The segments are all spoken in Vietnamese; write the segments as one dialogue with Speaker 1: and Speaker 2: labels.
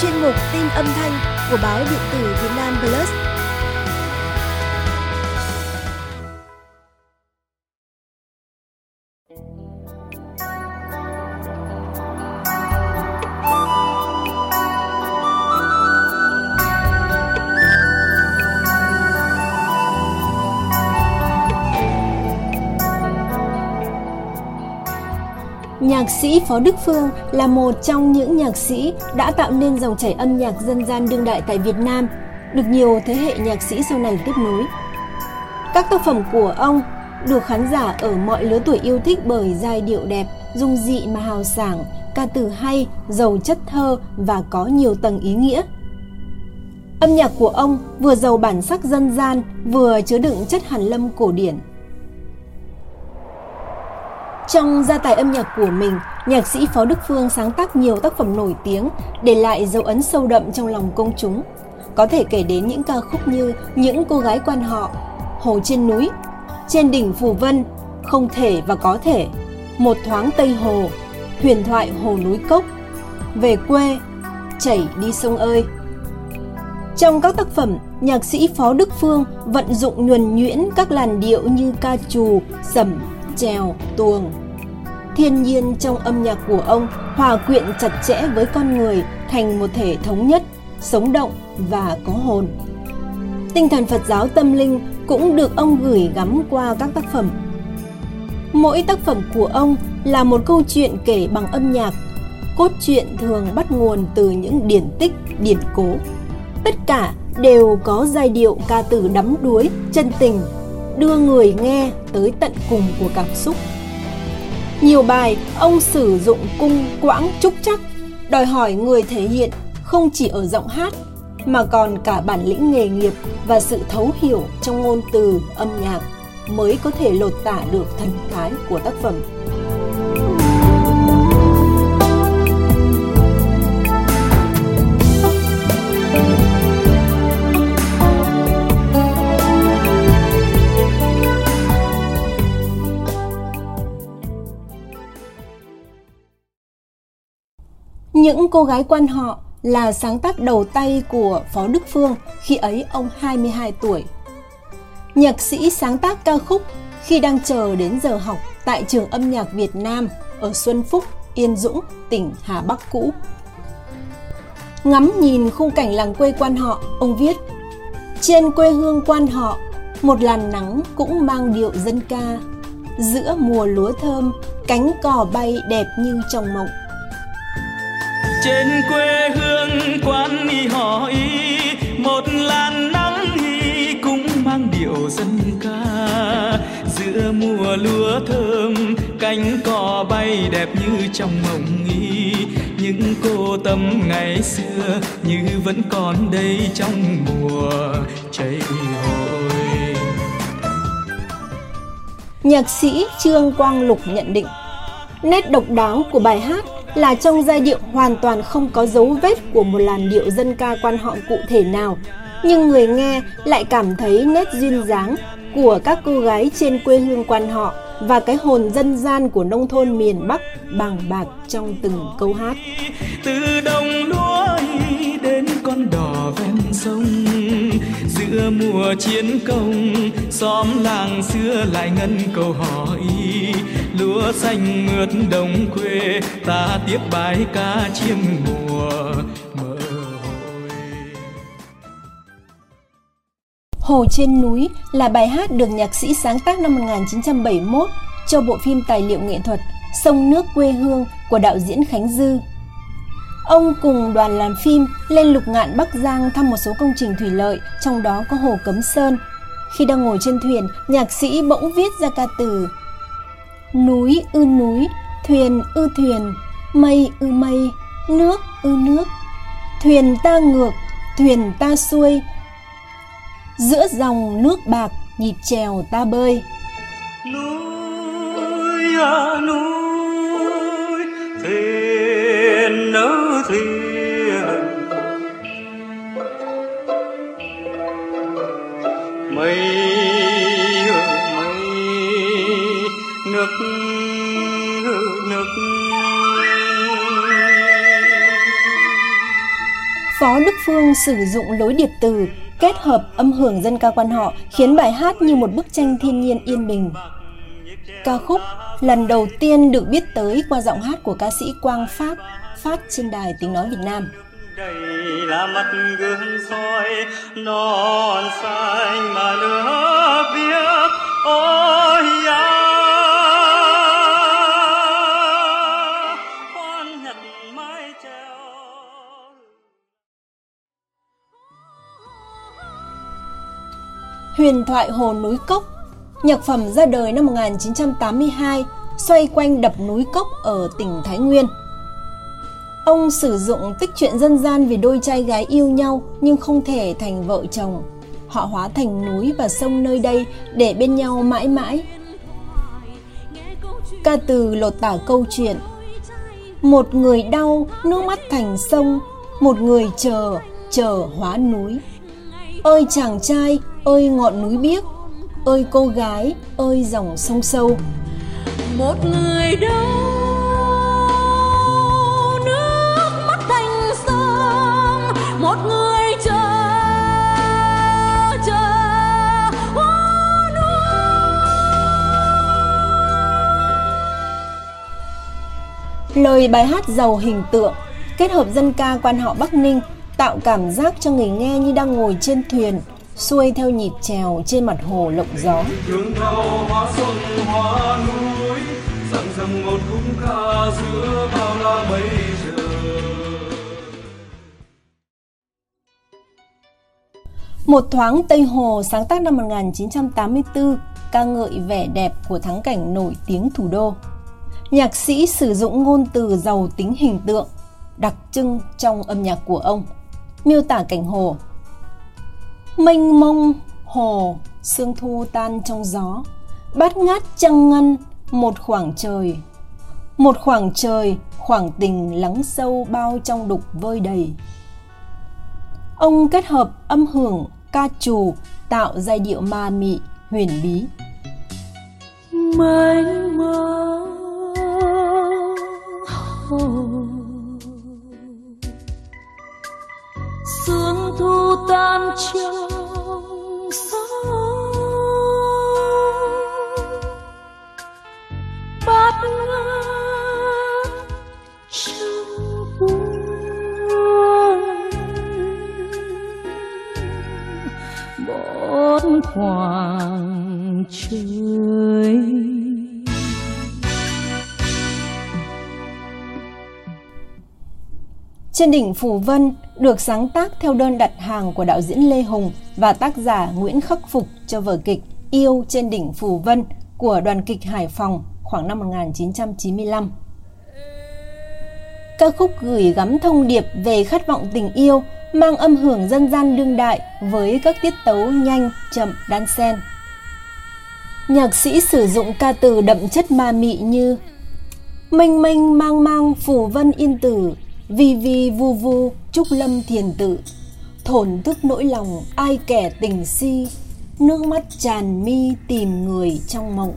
Speaker 1: chuyên mục tin âm thanh của báo điện tử Việt Nam Plus.
Speaker 2: Nhạc sĩ Phó Đức Phương là một trong những nhạc sĩ đã tạo nên dòng chảy âm nhạc dân gian đương đại tại Việt Nam, được nhiều thế hệ nhạc sĩ sau này tiếp nối. Các tác phẩm của ông được khán giả ở mọi lứa tuổi yêu thích bởi giai điệu đẹp, dung dị mà hào sảng, ca từ hay, giàu chất thơ và có nhiều tầng ý nghĩa. Âm nhạc của ông vừa giàu bản sắc dân gian, vừa chứa đựng chất hàn lâm cổ điển. Trong gia tài âm nhạc của mình, nhạc sĩ Phó Đức Phương sáng tác nhiều tác phẩm nổi tiếng, để lại dấu ấn sâu đậm trong lòng công chúng. Có thể kể đến những ca khúc như Những cô gái quan họ, Hồ trên núi, Trên đỉnh Phù Vân, Không thể và có thể, Một thoáng Tây Hồ, Huyền thoại Hồ núi Cốc, Về quê, Chảy đi sông ơi. Trong các tác phẩm, nhạc sĩ Phó Đức Phương vận dụng nhuần nhuyễn các làn điệu như ca trù, sẩm, trèo, tuồng. Thiên nhiên trong âm nhạc của ông hòa quyện chặt chẽ với con người thành một thể thống nhất, sống động và có hồn. Tinh thần Phật giáo tâm linh cũng được ông gửi gắm qua các tác phẩm. Mỗi tác phẩm của ông là một câu chuyện kể bằng âm nhạc. Cốt truyện thường bắt nguồn từ những điển tích, điển cố. Tất cả đều có giai điệu ca từ đắm đuối, chân tình đưa người nghe tới tận cùng của cảm xúc. Nhiều bài ông sử dụng cung quãng trúc chắc, đòi hỏi người thể hiện không chỉ ở giọng hát mà còn cả bản lĩnh nghề nghiệp và sự thấu hiểu trong ngôn từ âm nhạc mới có thể lột tả được thần thái của tác phẩm. Những cô gái quan họ là sáng tác đầu tay của Phó Đức Phương khi ấy ông 22 tuổi. Nhạc sĩ sáng tác ca khúc khi đang chờ đến giờ học tại trường âm nhạc Việt Nam ở Xuân Phúc, Yên Dũng, tỉnh Hà Bắc cũ. Ngắm nhìn khung cảnh làng quê quan họ, ông viết Trên quê hương quan họ, một làn nắng cũng mang điệu dân ca. Giữa mùa lúa thơm, cánh cò bay đẹp như trong mộng
Speaker 3: trên quê hương quan y họ y, một làn nắng y cũng mang điệu dân ca. Giữa mùa lúa thơm, cánh cò bay đẹp như trong mộng y. Những cô tâm ngày xưa như vẫn còn đây trong mùa chảy hội
Speaker 2: nhạc sĩ trương quang lục nhận định, nét độc đáo của bài hát là trong giai điệu hoàn toàn không có dấu vết của một làn điệu dân ca quan họ cụ thể nào, nhưng người nghe lại cảm thấy nét duyên dáng của các cô gái trên quê hương quan họ và cái hồn dân gian của nông thôn miền Bắc bằng bạc trong từng câu hát.
Speaker 3: Từ đồng lúa đến con đò ven sông giữa mùa chiến công, xóm làng xưa lại ngân câu hỏi lúa xanh mượt đồng quê, ta tiếp bài ca chiêm mùa mơ
Speaker 2: Hồ trên núi là bài hát được nhạc sĩ sáng tác năm 1971 cho bộ phim tài liệu nghệ thuật Sông nước quê hương của đạo diễn Khánh Dư. Ông cùng đoàn làm phim lên lục ngạn Bắc Giang thăm một số công trình thủy lợi, trong đó có hồ Cấm Sơn. Khi đang ngồi trên thuyền, nhạc sĩ bỗng viết ra ca từ Núi ư núi, thuyền ư thuyền, mây ư mây, nước ư nước. Thuyền ta ngược, thuyền ta xuôi. Giữa dòng nước bạc, nhịp trèo ta bơi.
Speaker 3: Núi à núi, thuyền ư mây Mây
Speaker 2: Phó Đức Phương sử dụng lối điệp từ kết hợp âm hưởng dân ca quan họ khiến bài hát như một bức tranh thiên nhiên yên bình. Ca khúc lần đầu tiên được biết tới qua giọng hát của ca sĩ Quang Pháp phát trên đài tiếng nói Việt Nam.
Speaker 4: đây là mặt gương soi non xanh mà nước biếc ôi treo
Speaker 2: Huyền thoại Hồ Núi Cốc Nhạc phẩm ra đời năm 1982 xoay quanh đập núi Cốc ở tỉnh Thái Nguyên. Ông sử dụng tích truyện dân gian về đôi trai gái yêu nhau nhưng không thể thành vợ chồng. Họ hóa thành núi và sông nơi đây để bên nhau mãi mãi. Ca từ lột tả câu chuyện. Một người đau, nước mắt thành sông. Một người chờ, chờ hóa núi. Ơi chàng trai, ơi ngọn núi biếc. Ơi cô gái, ơi dòng sông sâu.
Speaker 5: Một người đau
Speaker 2: Lời bài hát giàu hình tượng, kết hợp dân ca quan họ Bắc Ninh tạo cảm giác cho người nghe như đang ngồi trên thuyền, xuôi theo nhịp trèo trên mặt hồ lộng gió.
Speaker 3: đường theo hoa xuân hoa núi rằng rằng một khúc ca giữa bao la mây trời
Speaker 2: Một thoáng Tây Hồ sáng tác năm 1984 ca ngợi vẻ đẹp của thắng cảnh nổi tiếng thủ đô. Nhạc sĩ sử dụng ngôn từ giàu tính hình tượng, đặc trưng trong âm nhạc của ông, miêu tả cảnh hồ. Mênh mông, hồ, sương thu tan trong gió, bát ngát trăng ngân, một khoảng trời. Một khoảng trời, khoảng tình lắng sâu bao trong đục vơi đầy. Ông kết hợp âm hưởng, ca trù tạo giai điệu ma mị, huyền bí.
Speaker 5: mênh mông hồ sương thu tan trong
Speaker 2: Trên đỉnh Phù Vân được sáng tác theo đơn đặt hàng của đạo diễn Lê Hùng và tác giả Nguyễn Khắc Phục cho vở kịch Yêu trên đỉnh Phù Vân của đoàn kịch Hải Phòng khoảng năm 1995. Ca khúc gửi gắm thông điệp về khát vọng tình yêu, mang âm hưởng dân gian đương đại với các tiết tấu nhanh, chậm, đan xen. Nhạc sĩ sử dụng ca từ đậm chất ma mị như Mênh mênh mang mang phù vân yên tử, vi vi vu vu trúc lâm thiền tự, thổn thức nỗi lòng ai kẻ tình si, nước mắt tràn mi tìm người trong mộng.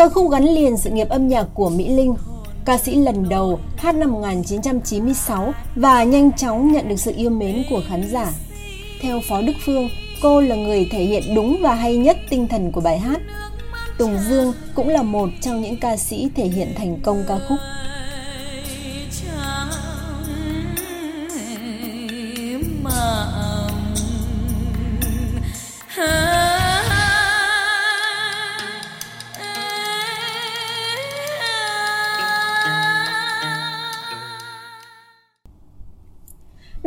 Speaker 2: Ca khúc gắn liền sự nghiệp âm nhạc của Mỹ Linh, ca sĩ lần đầu hát năm 1996 và nhanh chóng nhận được sự yêu mến của khán giả. Theo Phó Đức Phương, cô là người thể hiện đúng và hay nhất tinh thần của bài hát. Tùng Dương cũng là một trong những ca sĩ thể hiện thành công ca khúc.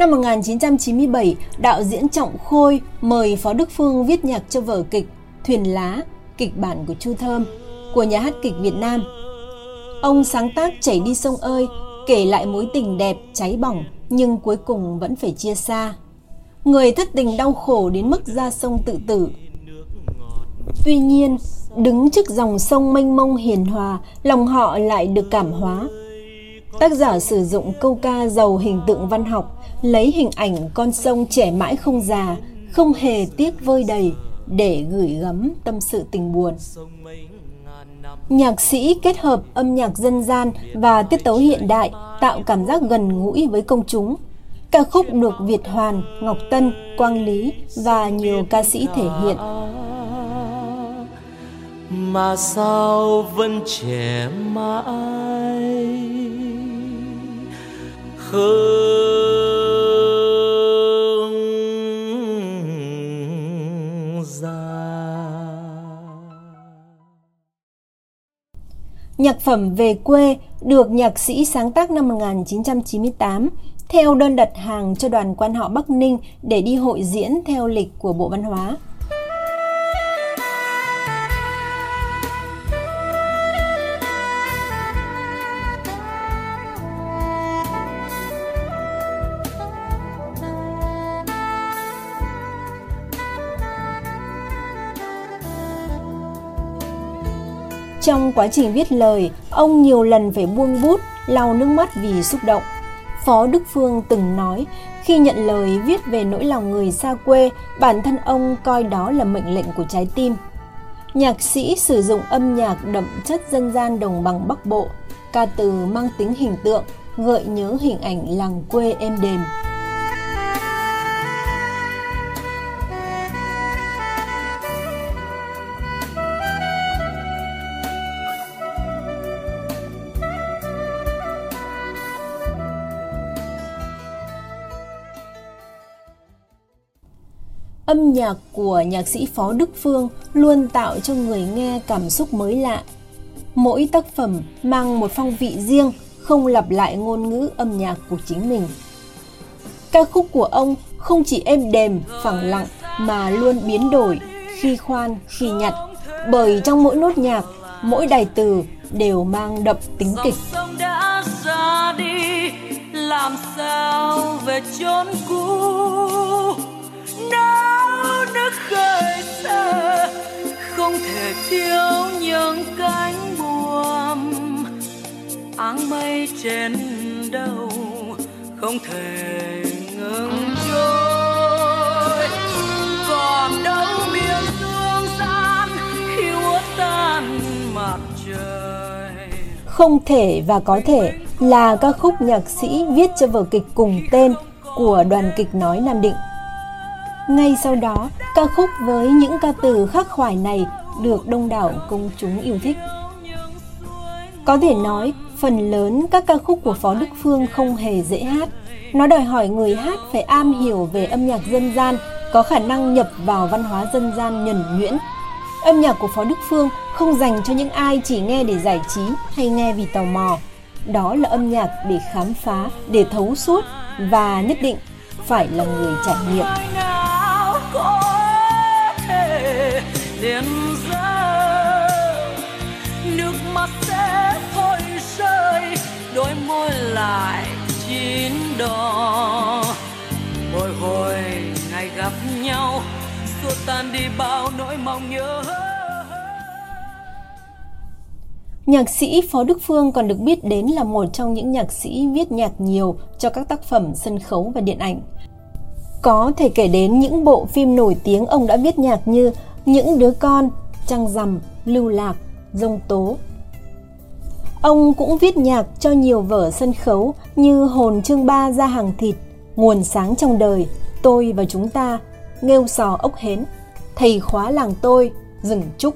Speaker 2: Năm 1997, đạo diễn Trọng Khôi mời Phó Đức Phương viết nhạc cho vở kịch Thuyền Lá, kịch bản của Chu Thơm, của nhà hát kịch Việt Nam. Ông sáng tác Chảy đi sông ơi, kể lại mối tình đẹp, cháy bỏng, nhưng cuối cùng vẫn phải chia xa. Người thất tình đau khổ đến mức ra sông tự tử. Tuy nhiên, đứng trước dòng sông mênh mông hiền hòa, lòng họ lại được cảm hóa. Tác giả sử dụng câu ca giàu hình tượng văn học, lấy hình ảnh con sông trẻ mãi không già, không hề tiếc vơi đầy để gửi gắm tâm sự tình buồn. Nhạc sĩ kết hợp âm nhạc dân gian và tiết tấu hiện đại tạo cảm giác gần gũi với công chúng. Ca khúc được Việt Hoàn, Ngọc Tân, Quang Lý và nhiều ca sĩ thể hiện.
Speaker 6: Mà sao vẫn trẻ mãi khương gia
Speaker 2: Nhạc phẩm Về quê được nhạc sĩ sáng tác năm 1998 theo đơn đặt hàng cho đoàn quan họ Bắc Ninh để đi hội diễn theo lịch của Bộ Văn hóa. Trong quá trình viết lời, ông nhiều lần phải buông bút, lau nước mắt vì xúc động. Phó Đức Phương từng nói, khi nhận lời viết về nỗi lòng người xa quê, bản thân ông coi đó là mệnh lệnh của trái tim. Nhạc sĩ sử dụng âm nhạc đậm chất dân gian đồng bằng Bắc Bộ, ca từ mang tính hình tượng, gợi nhớ hình ảnh làng quê êm đềm. Âm nhạc của nhạc sĩ Phó Đức Phương luôn tạo cho người nghe cảm xúc mới lạ. Mỗi tác phẩm mang một phong vị riêng, không lặp lại ngôn ngữ âm nhạc của chính mình. Ca khúc của ông không chỉ êm đềm, phẳng lặng mà luôn biến đổi, khi khoan, khi nhặt, bởi trong mỗi nốt nhạc, mỗi đài từ đều mang đậm tính kịch.
Speaker 5: sông đã ra đi làm sao về chốn cũ áng mây trên đầu không thể ngừng trôi còn đâu miền dương gian khi uất tan mặt trời
Speaker 2: Không thể và có thể là ca khúc nhạc sĩ viết cho vở kịch cùng tên của đoàn kịch nói Nam Định. Ngay sau đó, ca khúc với những ca từ khắc khoải này được đông đảo công chúng yêu thích. Có thể nói, phần lớn các ca khúc của Phó Đức Phương không hề dễ hát. Nó đòi hỏi người hát phải am hiểu về âm nhạc dân gian, có khả năng nhập vào văn hóa dân gian nhuần nhuyễn. Âm nhạc của Phó Đức Phương không dành cho những ai chỉ nghe để giải trí hay nghe vì tò mò. Đó là âm nhạc để khám phá, để thấu suốt và nhất định phải là người trải nghiệm.
Speaker 5: có thể liền rơi nước mắt đôi môi lại chín đỏ bồi hồi ngày gặp nhau xua tan đi bao nỗi mong nhớ
Speaker 2: Nhạc sĩ Phó Đức Phương còn được biết đến là một trong những nhạc sĩ viết nhạc nhiều cho các tác phẩm sân khấu và điện ảnh. Có thể kể đến những bộ phim nổi tiếng ông đã viết nhạc như Những đứa con, Trăng rằm, Lưu lạc, Dông tố. Ông cũng viết nhạc cho nhiều vở sân khấu như Hồn chương ba ra hàng thịt, Nguồn sáng trong đời, Tôi và chúng ta, Nghêu sò ốc hến, Thầy khóa làng tôi, Rừng trúc.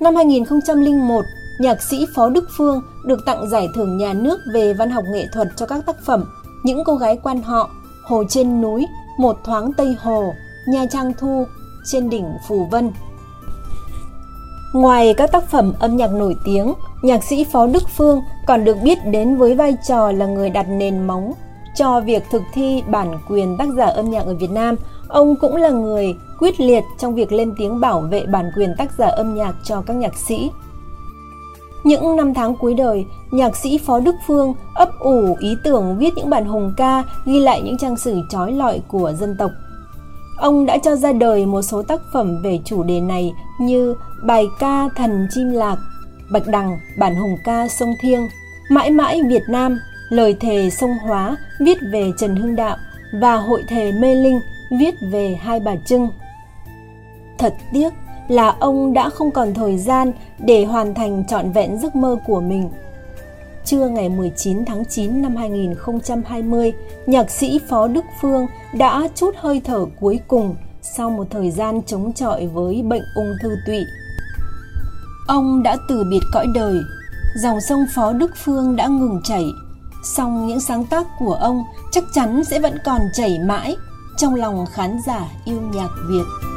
Speaker 2: Năm 2001, nhạc sĩ Phó Đức Phương được tặng giải thưởng nhà nước về văn học nghệ thuật cho các tác phẩm Những cô gái quan họ, Hồ trên núi, Một thoáng Tây Hồ, Nha Trang Thu, Trên đỉnh Phù Vân. Ngoài các tác phẩm âm nhạc nổi tiếng, nhạc sĩ Phó Đức Phương còn được biết đến với vai trò là người đặt nền móng cho việc thực thi bản quyền tác giả âm nhạc ở Việt Nam. Ông cũng là người quyết liệt trong việc lên tiếng bảo vệ bản quyền tác giả âm nhạc cho các nhạc sĩ. Những năm tháng cuối đời, nhạc sĩ Phó Đức Phương ấp ủ ý tưởng viết những bản hùng ca ghi lại những trang sử trói lọi của dân tộc. Ông đã cho ra đời một số tác phẩm về chủ đề này như bài ca Thần Chim Lạc, Bạch Đằng, bản hùng ca Sông Thiêng, Mãi mãi Việt Nam, Lời thề sông Hóa viết về Trần Hưng Đạo và Hội thề Mê Linh viết về Hai Bà Trưng. Thật tiếc là ông đã không còn thời gian để hoàn thành trọn vẹn giấc mơ của mình. Trưa ngày 19 tháng 9 năm 2020, nhạc sĩ Phó Đức Phương đã chút hơi thở cuối cùng sau một thời gian chống chọi với bệnh ung thư tụy. Ông đã từ biệt cõi đời, dòng sông Phó Đức Phương đã ngừng chảy, song những sáng tác của ông chắc chắn sẽ vẫn còn chảy mãi trong lòng khán giả yêu nhạc Việt.